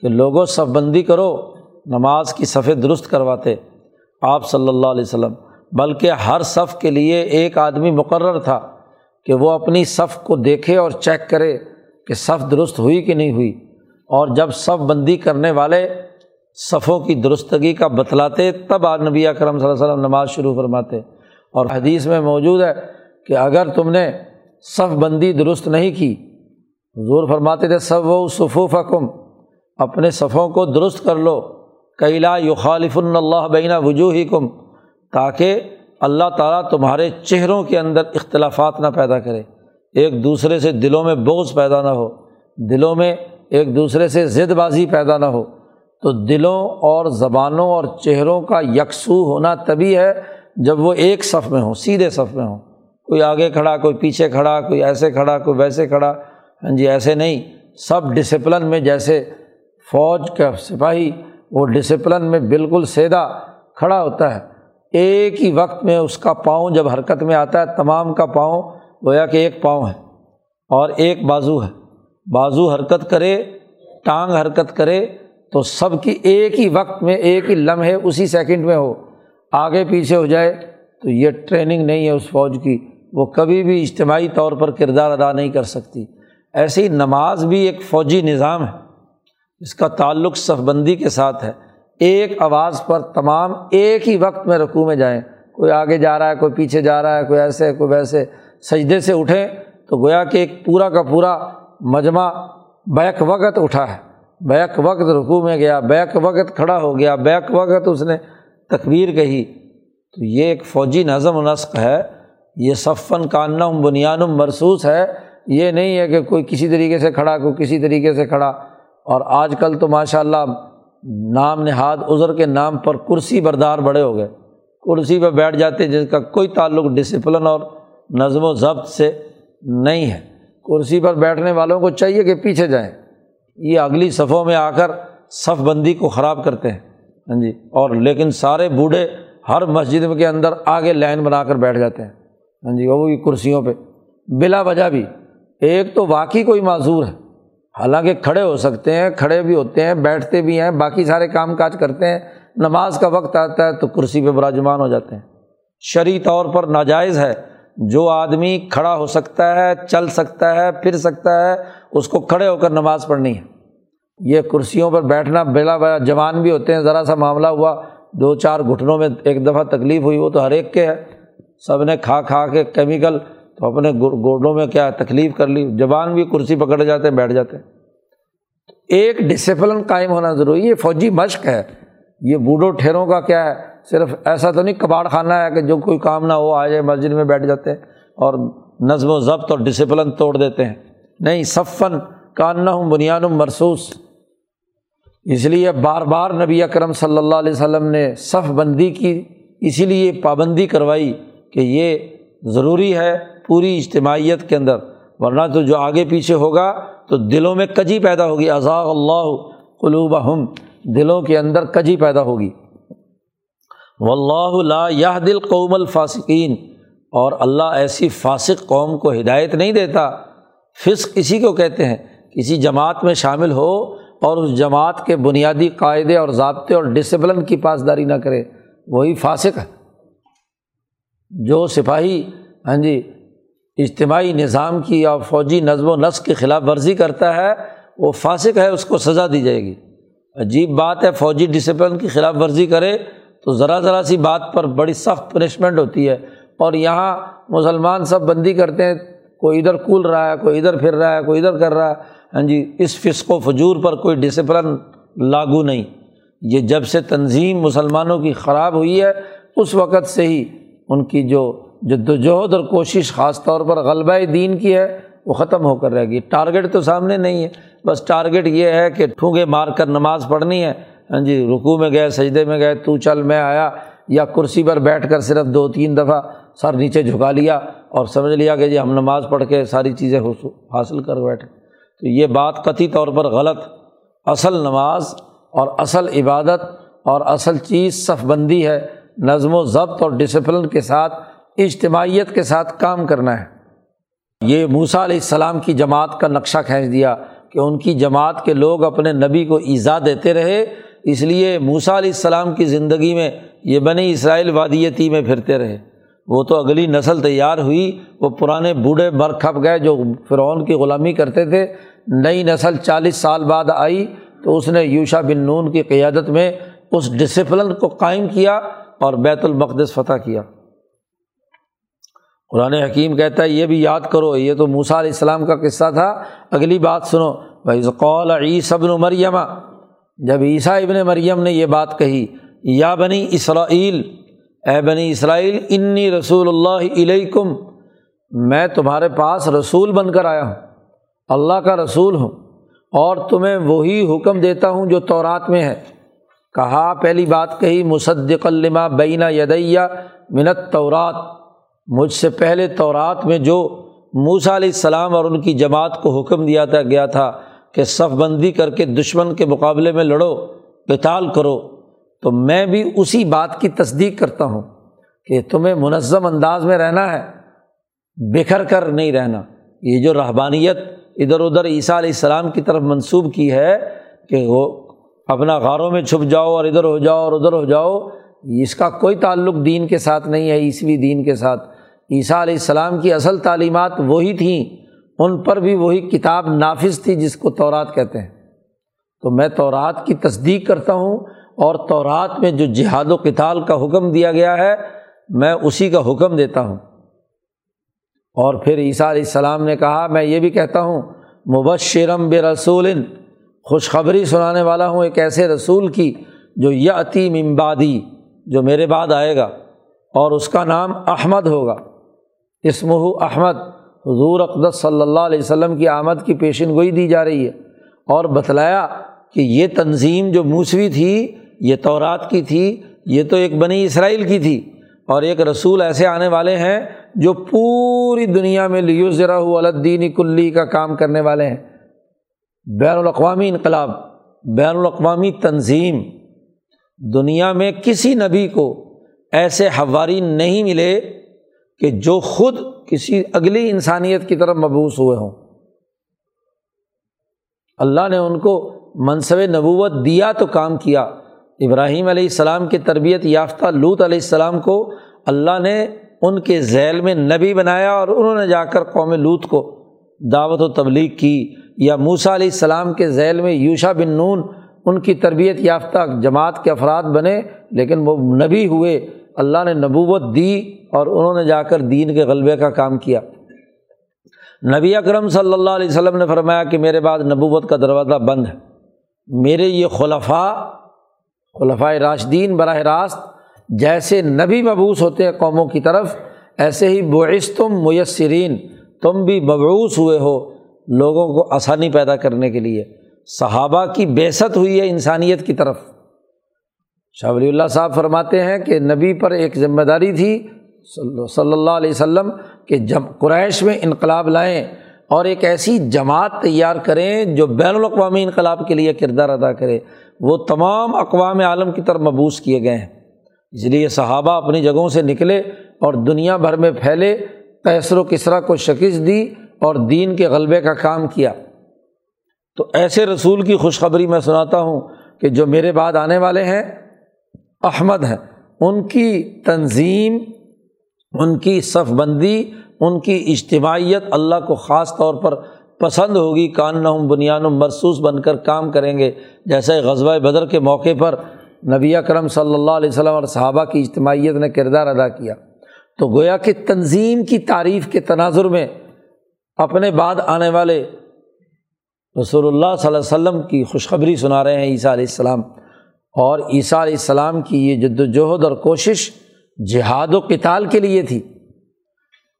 کہ لوگوں، صف بندی کرو، نماز کی صفے درست کرواتے۔ آپ صلی اللہ علیہ وسلم، بلکہ ہر صف کے لیے ایک آدمی مقرر تھا کہ وہ اپنی صف کو دیکھے اور چیک کرے کہ صف درست ہوئی کہ نہیں ہوئی۔ اور جب صف بندی کرنے والے صفوں کی درستگی کا بتلاتے، تب آج نبی اکرم صلی اللہ علیہ وسلم نماز شروع فرماتے۔ اور حدیث میں موجود ہے کہ اگر تم نے صف بندی درست نہیں کی، حضور فرماتے تھے سب و صفوف حکم اپنے صفوں کو درست کر لو کیلا یخالف اللہ بینہ وجوہ کم تاکہ اللہ تعالیٰ تمہارے چہروں کے اندر اختلافات نہ پیدا کرے۔ ایک دوسرے سے دلوں میں بوجھ پیدا نہ ہو، دلوں میں ایک دوسرے سے ضد بازی پیدا نہ ہو۔ تو دلوں اور زبانوں اور چہروں کا یکسو ہونا تبھی ہے جب وہ ایک صف میں ہوں، سیدھے صف میں ہوں۔ کوئی آگے کھڑا، کوئی پیچھے کھڑا، کوئی ایسے کھڑا، کوئی ویسے کھڑا۔ ہاں جی ایسے نہیں۔ سب ڈسپلن میں جیسے فوج کا سپاہی، وہ ڈسپلن میں بالکل سیدھا کھڑا ہوتا ہے۔ ایک ہی وقت میں اس کا پاؤں جب حرکت میں آتا ہے، تمام کا پاؤں گویا کہ ایک پاؤں ہے اور ایک بازو ہے۔ بازو حرکت کرے، ٹانگ حرکت کرے، تو سب کی ایک ہی وقت میں، ایک ہی لمحے اسی سیکنڈ میں ہو، آگے پیچھے ہو جائے، تو یہ ٹریننگ نہیں ہے اس فوج کی۔ وہ کبھی بھی اجتماعی طور پر کردار ادا نہیں کر سکتی۔ ایسی نماز بھی ایک فوجی نظام ہے، اس کا تعلق صف بندی کے ساتھ ہے۔ ایک آواز پر تمام ایک ہی وقت میں رقو میں جائیں۔ کوئی آگے جا رہا ہے، کوئی پیچھے جا رہا ہے، کوئی ایسے، کوئی ویسے، سجدے سے اٹھیں، تو گویا کہ ایک پورا کا پورا مجمع بیک وقت اٹھا ہے۔ بیک وقت رقو میں گیا، بیک وقت کھڑا ہو گیا، بیک وقت اس نے تکبیر کہی۔ تو یہ ایک فوجی نظم و نسق ہے۔ یہ صفن کانم بنیاد مرسوس ہے۔ یہ نہیں ہے کہ کوئی کسی طریقے سے کھڑا، کوئی کسی طریقے سے کھڑا۔ اور آج کل تو ماشاء اللہ نام نہاد عذر کے نام پر کرسی بردار بڑے ہو گئے۔ کرسی پہ بیٹھ جاتے جس کا کوئی تعلق ڈسپلن اور نظم و ضبط سے نہیں ہے۔ کرسی پر بیٹھنے والوں کو چاہیے کہ پیچھے جائیں۔ یہ اگلی صفوں میں آ کر صف بندی کو خراب کرتے ہیں۔ ہاں جی اور لیکن سارے بوڑھے ہر مسجد کے اندر آگے لائن بنا کر بیٹھ جاتے ہیں۔ ہاں جی وہ بھی کرسیوں پہ۔ بلا وجہ بھی، ایک تو واقعی کوئی معذور ہے۔ حالانکہ کھڑے ہو سکتے ہیں، کھڑے بھی ہوتے ہیں، بیٹھتے بھی ہیں، باقی سارے کام کاج کرتے ہیں۔ نماز کا وقت آتا ہے تو کرسی پہ براجمان ہو جاتے ہیں۔ شرعی طور پر ناجائز ہے۔ جو آدمی کھڑا ہو سکتا ہے، چل سکتا ہے، پھر سکتا ہے، اس کو کھڑے ہو کر نماز پڑھنی ہے۔ یہ کرسیوں پر بیٹھنا بلا بلا جوان بھی ہوتے ہیں۔ ذرا سا معاملہ ہوا، دو چار گھٹنوں میں ایک دفعہ تکلیف ہوئی، وہ تو ہر ایک کے ہے۔ سب نے کھا کھا کے کیمیکل تو اپنے گوڈوں میں کیا تکلیف کر لی۔ جوان بھی کرسی پکڑ جاتے ہیں، بیٹھ جاتے ہیں۔ ایک ڈسپلن قائم ہونا ضروری یہ فوجی مشق ہے۔ یہ بوڑھوں ٹھہروں کا کیا ہے صرف ایسا تو نہیں، کباڑ خانہ ہے کہ جو کوئی کام نہ ہو، آ جائے، مسجد میں بیٹھ جاتے ہیں اور نظم و ضبط اور ڈسپلن توڑ دیتے ہیں۔ نہیں صفن کان نہ ہوں بنیاد مرسوس اس لیے بار بار نبی اکرم صلی اللہ علیہ وسلم نے صف بندی کی، اسی لیے پابندی کروائی کہ یہ ضروری ہے پوری اجتماعیت کے اندر۔ ورنہ تو جو آگے پیچھے ہوگا تو دلوں میں کجی پیدا ہوگی۔ ازاغ اللہ قلوب ہم دلوں کے اندر کجی پیدا ہوگی۔ و اللہ لا یہ دل قوم الفاسقین۔ اور اللہ ایسی فاسق قوم کو ہدایت نہیں دیتا۔ فسق اسی کو کہتے ہیں، کسی جماعت میں شامل ہو اور اس جماعت کے بنیادی قاعدے اور ضابطے اور ڈسپلن کی پاسداری نہ کرے۔ وہی فاسق ہے۔ جو سپاہی ہاں جی اجتماعی نظام کی اور فوجی نظم و نسق کی خلاف ورزی کرتا ہے، وہ فاسق ہے، اس کو سزا دی جائے گی۔ عجیب بات ہے، فوجی ڈسپلن کی خلاف ورزی کرے تو ذرا ذرا سی بات پر بڑی سخت پنشمنٹ ہوتی ہے اور یہاں مسلمان سب بندی کرتے ہیں، کوئی ادھر کول رہا ہے، کوئی ادھر پھر رہا ہے، کوئی ادھر کر رہا ہے۔ ہاں جی اس فسق و فجور پر کوئی ڈسپلن لاگو نہیں۔ یہ جب سے تنظیم مسلمانوں کی خراب ہوئی ہے، اس وقت سے ہی ان کی جو جد وجہد اور کوشش خاص طور پر غلبہ دین کی ہے، وہ ختم ہو کر رہے گی ٹارگیٹ تو سامنے نہیں ہے، بس ٹارگیٹ یہ ہے کہ ٹھونگے مار کر نماز پڑھنی ہے۔ ہاں جی رکو میں گئے، سجدے میں گئے، تو چل میں آیا، یا کرسی پر بیٹھ کر صرف دو تین دفعہ سر نیچے جھکا لیا اور سمجھ لیا کہ جی ہم نماز پڑھ کے ساری چیزیں حاصل کر بیٹھے۔ تو یہ بات قطعی طور پر غلط، اصل نماز اور اصل عبادت اور اصل چیز صف بندی ہے، نظم و ضبط اور ڈسپلن کے ساتھ، اجتماعیت کے ساتھ کام کرنا ہے۔ یہ موسا علیہ السلام کی جماعت کا نقشہ کھینچ دیا کہ ان کی جماعت کے لوگ اپنے نبی کو ایزا دیتے رہے اس لیے موسا علیہ السلام کی زندگی میں یہ بنی اسرائیل وادیتی میں پھرتے رہے۔ وہ تو اگلی نسل تیار ہوئی، وہ پرانے بوڑھے مر کھپ گئے جو فرعون کی غلامی کرتے تھے۔ نئی نسل چالیس سال بعد آئی تو اس نے یوشا بن نون کی قیادت میں اس ڈسپلن کو قائم کیا اور بیت المقدس فتح کیا۔ قرآن حکیم کہتا ہے، یہ بھی یاد کرو، یہ تو موسا علیہ السلام کا قصہ تھا۔ اگلی بات سنو۔ بھائی قول عیسی ابن مریم جب عیسیٰ ابن مریم نے یہ بات کہی، یا بنی اسرائیل، اے بنی اسرائیل، انی رسول اللہ علیکم، میں تمہارے پاس رسول بن کر آیا ہوں، اللہ کا رسول ہوں، اور تمہیں وہی حکم دیتا ہوں جو تورات میں ہے۔ کہا، پہلی بات کہی مصدق الما بینہ یدیہ منت تورات مجھ سے پہلے تورات میں جو موسا علیہ السلام اور ان کی جماعت کو حکم دیا تھا گیا تھا کہ صف بندی کر کے دشمن کے مقابلے میں لڑو قتال کرو۔ تو میں بھی اسی بات کی تصدیق کرتا ہوں کہ تمہیں منظم انداز میں رہنا ہے، بکھر کر نہیں رہنا۔ یہ جو رحبانیت ادھر ادھر عیسیٰ علیہ السلام کی طرف منسوب کی ہے کہ وہ اپنا غاروں میں چھپ جاؤ اور ادھر ہو جاؤ اور ادھر ہو جاؤ، اس کا کوئی تعلق دین کے ساتھ نہیں ہے، عیسوی دین کے ساتھ۔ عیسیٰ علیہ السلام کی اصل تعلیمات وہی تھیں۔ ان پر بھی وہی کتاب نافذ تھی جس کو تورات کہتے ہیں۔ تو میں تورات کی تصدیق کرتا ہوں اور تورات میں جو جہاد و کتال کا حکم دیا گیا ہے، میں اسی کا حکم دیتا ہوں۔ اور پھر عیسیٰ علیہ السلام نے کہا، میں یہ بھی کہتا ہوں، مبشرم بے رسول خوشخبری سنانے والا ہوں ایک ایسے رسول کی جو یتی ممبادی جو میرے بعد آئے گا اور اس کا نام احمد ہوگا۔ اسمہ احمد۔ حضور اقدس صلی اللہ علیہ وسلم کی آمد کی پیشن گوئی دی جا رہی ہے اور بتلایا کہ یہ تنظیم جو موسوی تھی، یہ تورات کی تھی، یہ تو ایک بنی اسرائیل کی تھی اور ایک رسول ایسے آنے والے ہیں جو پوری دنیا میں لیو ذرا الدین کلی کا کام کرنے والے ہیں۔ بین الاقوامی انقلاب، بین الاقوامی تنظیم، دنیا میں کسی نبی کو ایسے حواری نہیں ملے کہ جو خود کسی اگلی انسانیت کی طرف مبوس ہوئے ہوں۔ اللہ نے ان کو منصب نبوت دیا تو کام کیا۔ ابراہیم علیہ السلام کی تربیت یافتہ لوت علیہ السلام کو اللہ نے ان کے ذیل میں نبی بنایا اور انہوں نے جا کر قوم لوت کو دعوت و تبلیغ کی۔ یا موسا علیہ السلام کے ذیل میں یوشا بن نون، ان کی تربیت یافتہ جماعت کے افراد بنے، لیکن وہ نبی ہوئے۔ اللہ نے نبوت دی اور انہوں نے جا کر دین کے غلبے کا کام کیا۔ نبی اکرم صلی اللہ علیہ وسلم نے فرمایا کہ میرے بعد نبوت کا دروازہ بند ہے۔ میرے یہ خلفاء خلفۂ راشدین براہ راست جیسے نبی مبوس ہوتے ہیں قوموں کی طرف، ایسے ہی بعث تم میسرین، تم بھی مبعوث ہوئے ہو لوگوں کو آسانی پیدا کرنے کے لیے۔ صحابہ کی بیست ہوئی ہے انسانیت کی طرف۔ شاہ ولی اللہ صاحب فرماتے ہیں کہ نبی پر ایک ذمہ داری تھی، صلی اللہ علیہ وسلم، کہ جب قریش میں انقلاب لائیں اور ایک ایسی جماعت تیار کریں جو بین الاقوامی انقلاب کے لیے کردار ادا کرے۔ وہ تمام اقوام عالم کی طرف مبوس کیے گئے ہیں۔ اس لیے صحابہ اپنی جگہوں سے نکلے اور دنیا بھر میں پھیلے کیسر و کسرا کو شکست دی اور دین کے غلبے کا کام کیا۔ تو ایسے رسول کی خوشخبری میں سناتا ہوں کہ جو میرے بعد آنے والے ہیں احمد ہیں۔ ان کی تنظیم، ان کی صف بندی ان کی اجتماعیت اللہ کو خاص طور پر پسند ہوگی۔ کان نہ بنیاد و مرسوس بن کر کام کریں گے۔ جیسے غزبۂ بدر کے موقع پر نبی کرم صلی اللہ علیہ وسلم اور صحابہ کی اجتماعیت نے کردار ادا کیا۔ تو گویا کہ تنظیم کی تعریف کے تناظر میں اپنے بعد آنے والے رسول اللہ صلی اللہ علیہ وسلم کی خوشخبری سنا رہے ہیں عیسیٰ علیہ السلام۔ اور عیسیٰ علیہ السلام کی یہ جد وجہد اور کوشش جہاد و کتال کے لیے تھی۔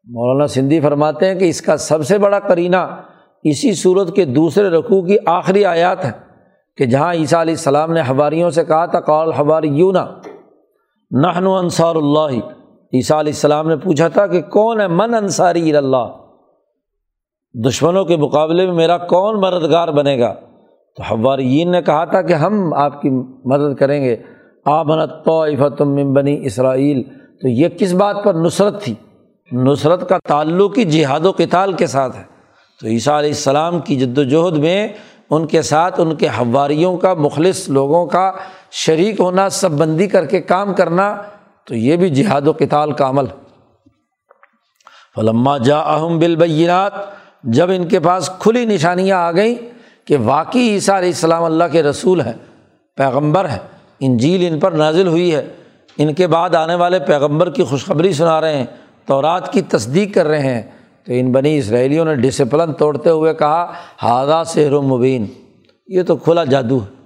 مولانا سندھی فرماتے ہیں کہ اس کا سب سے بڑا کرینہ اسی صورت کے دوسرے رقوع کی آخری آیات ہے کہ جہاں عیسیٰ علیہ السلام نے حواریوں سے کہا تھا، قال حواری یونا نہن انصار اللہ۔ عیسیٰ علیہ السلام نے پوچھا تھا کہ کون ہے من انصاری اللہ؟ دشمنوں کے مقابلے میں میرا کون مددگار بنے گا؟ تو حوارین نے کہا تھا کہ ہم آپ کی مدد کریں گے۔ آمنت طوفتم من بنی اسرائیل۔ تو یہ کس بات پر نصرت تھی؟ نصرت کا تعلق ہی جہاد و کتال کے ساتھ ہے۔ تو عیسیٰ علیہ السلام کی جد وجہد میں ان کے ساتھ ان کے حواریوں کا، مخلص لوگوں کا شریک ہونا، سب بندی کر کے کام کرنا، تو یہ بھی جہاد و کتال کا عمل۔ فلما جا اہم بالبینات، جب ان کے پاس کھلی نشانیاں آ گئیں کہ واقعی عیسیٰ علیہ السلام اللہ کے رسول ہیں، پیغمبر ہیں، انجیل ان پر نازل ہوئی ہے۔ ان کے بعد آنے والے پیغمبر کی خوشخبری سنا رہے ہیں تو رات کی تصدیق کر رہے ہیں۔ تو ان بنی اسرائیلیوں نے ڈسپلن توڑتے ہوئے کہا ہادہ سحر و مبین یہ تو کھلا جادو ہے۔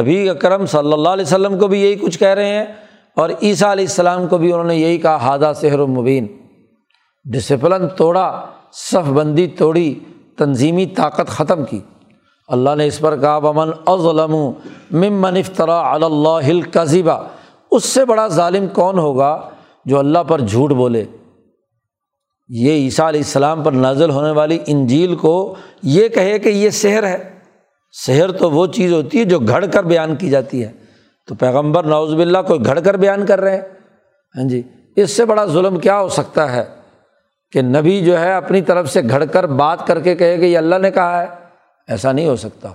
نبی اکرم صلی اللہ علیہ وسلم کو بھی یہی کچھ کہہ رہے ہیں اور عیسیٰ علیہ السلام کو بھی انہوں نے یہی کہا ہادہ سحر و مبین ڈسپلن توڑا، صف بندی توڑی، تنظیمی طاقت ختم کی۔ اللہ نے اس پر کہا بمن اظلم ممن افطرا اللہ القذیبہ اس سے بڑا ظالم کون ہوگا جو اللہ پر جھوٹ بولے؟ یہ عیسیٰ علیہ السلام پر نازل ہونے والی انجیل کو یہ کہے کہ یہ شہر ہے۔ شہر تو وہ چیز ہوتی ہے جو گھڑ کر بیان کی جاتی ہے۔ تو پیغمبر نوز باللہ، کوئی گھڑ کر بیان کر رہے ہیں؟ ہاں جی۔ اس سے بڑا ظلم کیا ہو سکتا ہے کہ نبی جو ہے اپنی طرف سے گھڑ کر بات کر کے کہے کہ یہ اللہ نے کہا ہے؟ ایسا نہیں ہو سکتا۔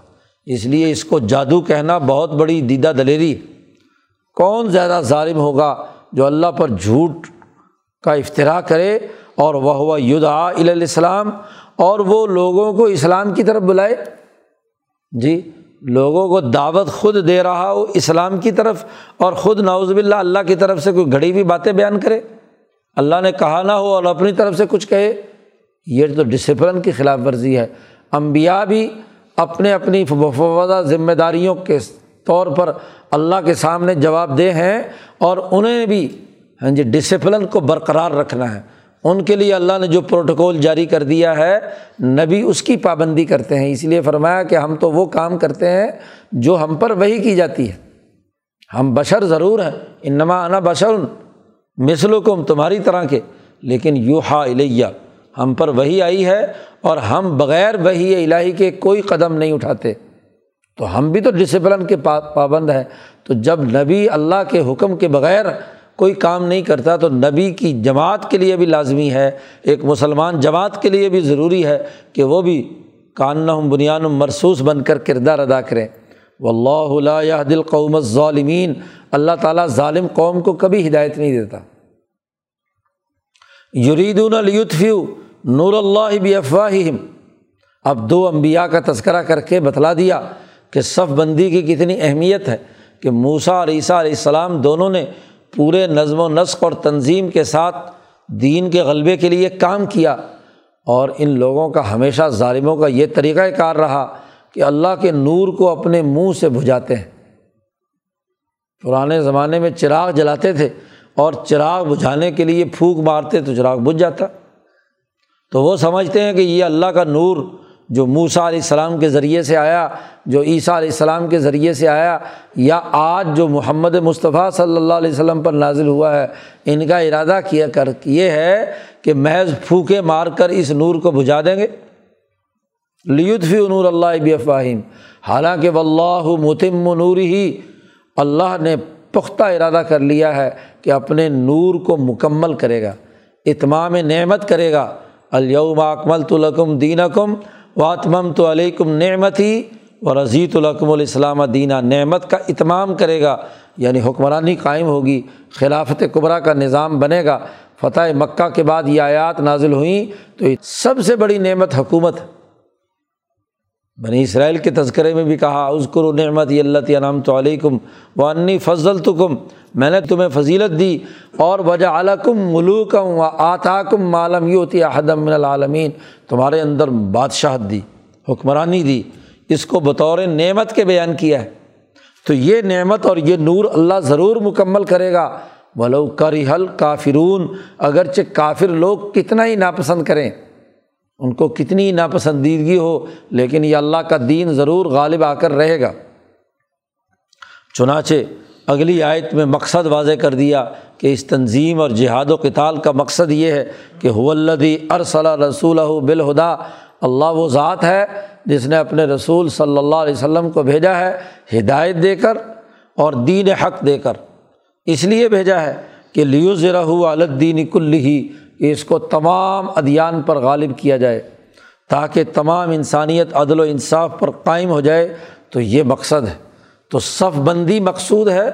اس لیے اس کو جادو کہنا بہت بڑی دیدہ دلیری۔ کون زیادہ ظالم ہوگا جو اللہ پر جھوٹ کا افطرا کرے اور وہ ہوا یدا الاسلام اور وہ لوگوں کو اسلام کی طرف بلائے؟ جی لوگوں کو دعوت خود دے رہا ہو اسلام کی طرف اور خود ناؤز باللہ اللہ کی طرف سے کوئی گھڑی ہوئی باتیں بیان کرے؟ اللہ نے کہا نہ ہو اور اپنی طرف سے کچھ کہے؟ یہ تو ڈسپلن کی خلاف ورزی ہے۔ امبیا بھی اپنے اپنی وفادہ ذمہ داریوں کے طور پر اللہ کے سامنے جواب دہ ہیں اور انہیں بھی ہاں جی ڈسپلن کو برقرار رکھنا ہے۔ ان کے لیے اللہ نے جو پروٹوکول جاری کر دیا ہے، نبی اس کی پابندی کرتے ہیں۔ اس لیے فرمایا کہ ہم تو وہ کام کرتے ہیں جو ہم پر وہی کی جاتی ہے۔ ہم بشر ضرور ہیں۔ انما انا بشر مثل و تمہاری طرح کے۔ لیکن یو ہا الیہ۔ ہم پر وہی آئی ہے اور ہم بغیر وہی الہی کے کوئی قدم نہیں اٹھاتے۔ تو ہم بھی تو ڈسپلن کے پابند ہیں۔ تو جب نبی اللہ کے حکم کے بغیر کوئی کام نہیں کرتا تو نبی کی جماعت کے لیے بھی لازمی ہے۔ ایک مسلمان جماعت کے لیے بھی ضروری ہے کہ وہ بھی کان بنیان مرسوس بن کر کردار ادا کریں و اللہ اللہ دل قوم ظالمین اللہ تعالیٰ ظالم قوم کو کبھی ہدایت نہیں دیتا۔ یریدون الطفیو نور اللہ بھی افواہم اب دو امبیا کا تذکرہ کر کے بتلا دیا کہ صف بندی کی کتنی اہمیت ہے کہ موسا اور عیسیٰ علیہ السلام دونوں نے پورے نظم و نسق اور تنظیم کے ساتھ دین کے غلبے کے لیے کام کیا اور ان لوگوں کا ہمیشہ ظالموں کا یہ طریقۂ کار رہا کہ اللہ کے نور کو اپنے منہ سے بجھاتے ہیں۔ پرانے زمانے میں چراغ جلاتے تھے اور چراغ بجھانے کے لیے پھونک مارتے تو چراغ بجھ جاتا۔ تو وہ سمجھتے ہیں کہ یہ اللہ کا نور جو موسا علیہ السلام کے ذریعے سے آیا، جو عیسیٰ علیہ السلام کے ذریعے سے آیا، یا آج جو محمد مصطفیٰ صلی اللہ علیہ وسلم پر نازل ہوا ہے، ان کا ارادہ کیا کر، یہ ہے کہ محض پھونکے مار کر اس نور کو بجھا دیں گے۔ لیتفی نور اللہ افواہم حالانکہ و اللہ متم نور ہی اللہ نے پختہ ارادہ کر لیا ہے کہ اپنے نور کو مکمل کرے گا، اتمام نعمت کرے گا۔ الوم اکمل تو لکم دین کم واتمم تو علیکم نعمت ہی و رضیۃ الکم الاسلام دینہ۔ نعمت کا اتمام کرے گا یعنی حکمرانی قائم ہوگی، خلافت قبرا کا نظام بنے گا۔ فتح مکہ کے بعد یہ آیات نازل ہوئیں۔ تو سب سے بڑی نعمت حکومت بنی اسرائیل کے تذکرے میں بھی کہا عزکر و نعمت اللہ انعام تو علیکم و انی فضل تو کم میں نے تمہیں فضیلت دی، اور وجہ علکم ملوکم و آتا کم معلوم یہ ہوتی احدم من العالمین۔ تمہارے اندر بادشاہت دی، حکمرانی دی، اس کو بطور نعمت کے بیان کیا ہے۔ تو یہ نعمت اور یہ نور اللہ ضرور مکمل کرے گا۔ ولو کری حل کافرون اگرچہ کافر لوگ کتنا ہی ناپسند کریں۔ ان کو کتنی ناپسندیدگی ہو، لیکن یہ اللہ کا دین ضرور غالب آ کر رہے گا۔ چنانچہ اگلی آیت میں مقصد واضح کر دیا کہ اس تنظیم اور جہاد و کتال کا مقصد یہ ہے کہ حلدی ارسل رسول بالہدا اللہ وہ ذات ہے جس نے اپنے رسول صلی اللہ علیہ وسلم کو بھیجا ہے ہدایت دے کر اور دین حق دے کر۔ اس لیے بھیجا ہے کہ لیو ذرا الدین کل ہی کہ اس کو تمام ادیان پر غالب کیا جائے، تاکہ تمام انسانیت، عدل و انصاف پر قائم ہو جائے، تو یہ مقصد ہے۔ تو صف بندی مقصود ہے،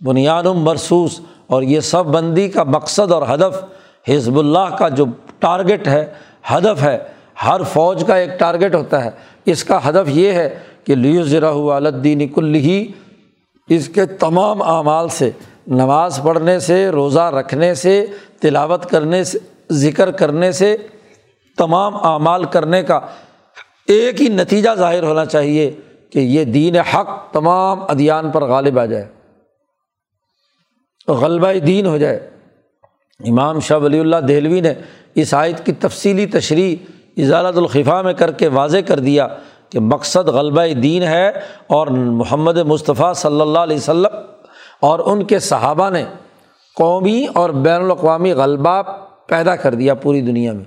بنیاد مرسوس اور یہ صف بندی کا مقصد اور ہدف حزب اللہ کا جو ٹارگیٹ ہے، ہدف ہے، ہر فوج کا ایک ٹارگیٹ ہوتا ہے۔ اس کا ہدف یہ ہے کہ لیو ذرا الدین کل ہی اس کے تمام اعمال سے نماز پڑھنے سے، روزہ رکھنے سے، تلاوت کرنے سے، ذکر کرنے سے، تمام اعمال کرنے کا ایک ہی نتیجہ ظاہر ہونا چاہیے کہ یہ دین حق تمام ادیان پر غالب آ جائے، غلبہ دین ہو جائے۔ امام شاہ ولی اللہ دہلوی نے اس آیت کی تفصیلی تشریح اضالت الخفا میں کر کے واضح کر دیا کہ مقصد غلبہ دین ہے اور محمد مصطفیٰ صلی اللہ علیہ وسلم اور ان کے صحابہ نے قومی اور بین الاقوامی غلبہ پیدا کر دیا پوری دنیا میں۔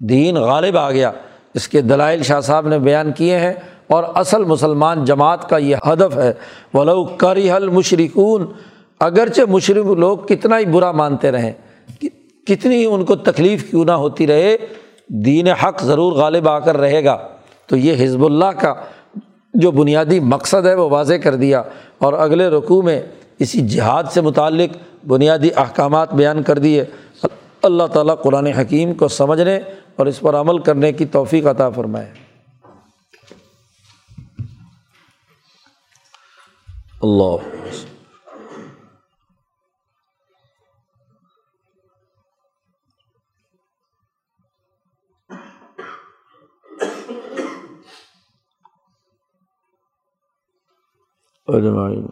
دین غالب آ گیا۔ اس کے دلائل شاہ صاحب نے بیان کیے ہیں اور اصل مسلمان جماعت کا یہ ہدف ہے۔ ولو کری حل مشرقون اگرچہ مشرق لوگ کتنا ہی برا مانتے رہیں، کتنی ہی ان کو تکلیف کیوں نہ ہوتی رہے، دین حق ضرور غالب آ کر رہے گا۔ تو یہ حزب اللہ کا جو بنیادی مقصد ہے، وہ واضح کر دیا۔ اور اگلے رقوع میں اسی جہاد سے متعلق بنیادی احکامات بیان کر دیے۔ اللہ تعالیٰ قرآن حکیم کو سمجھنے اور اس پر عمل کرنے کی توفیق عطا فرمائے۔ اللہ۔ اجمعین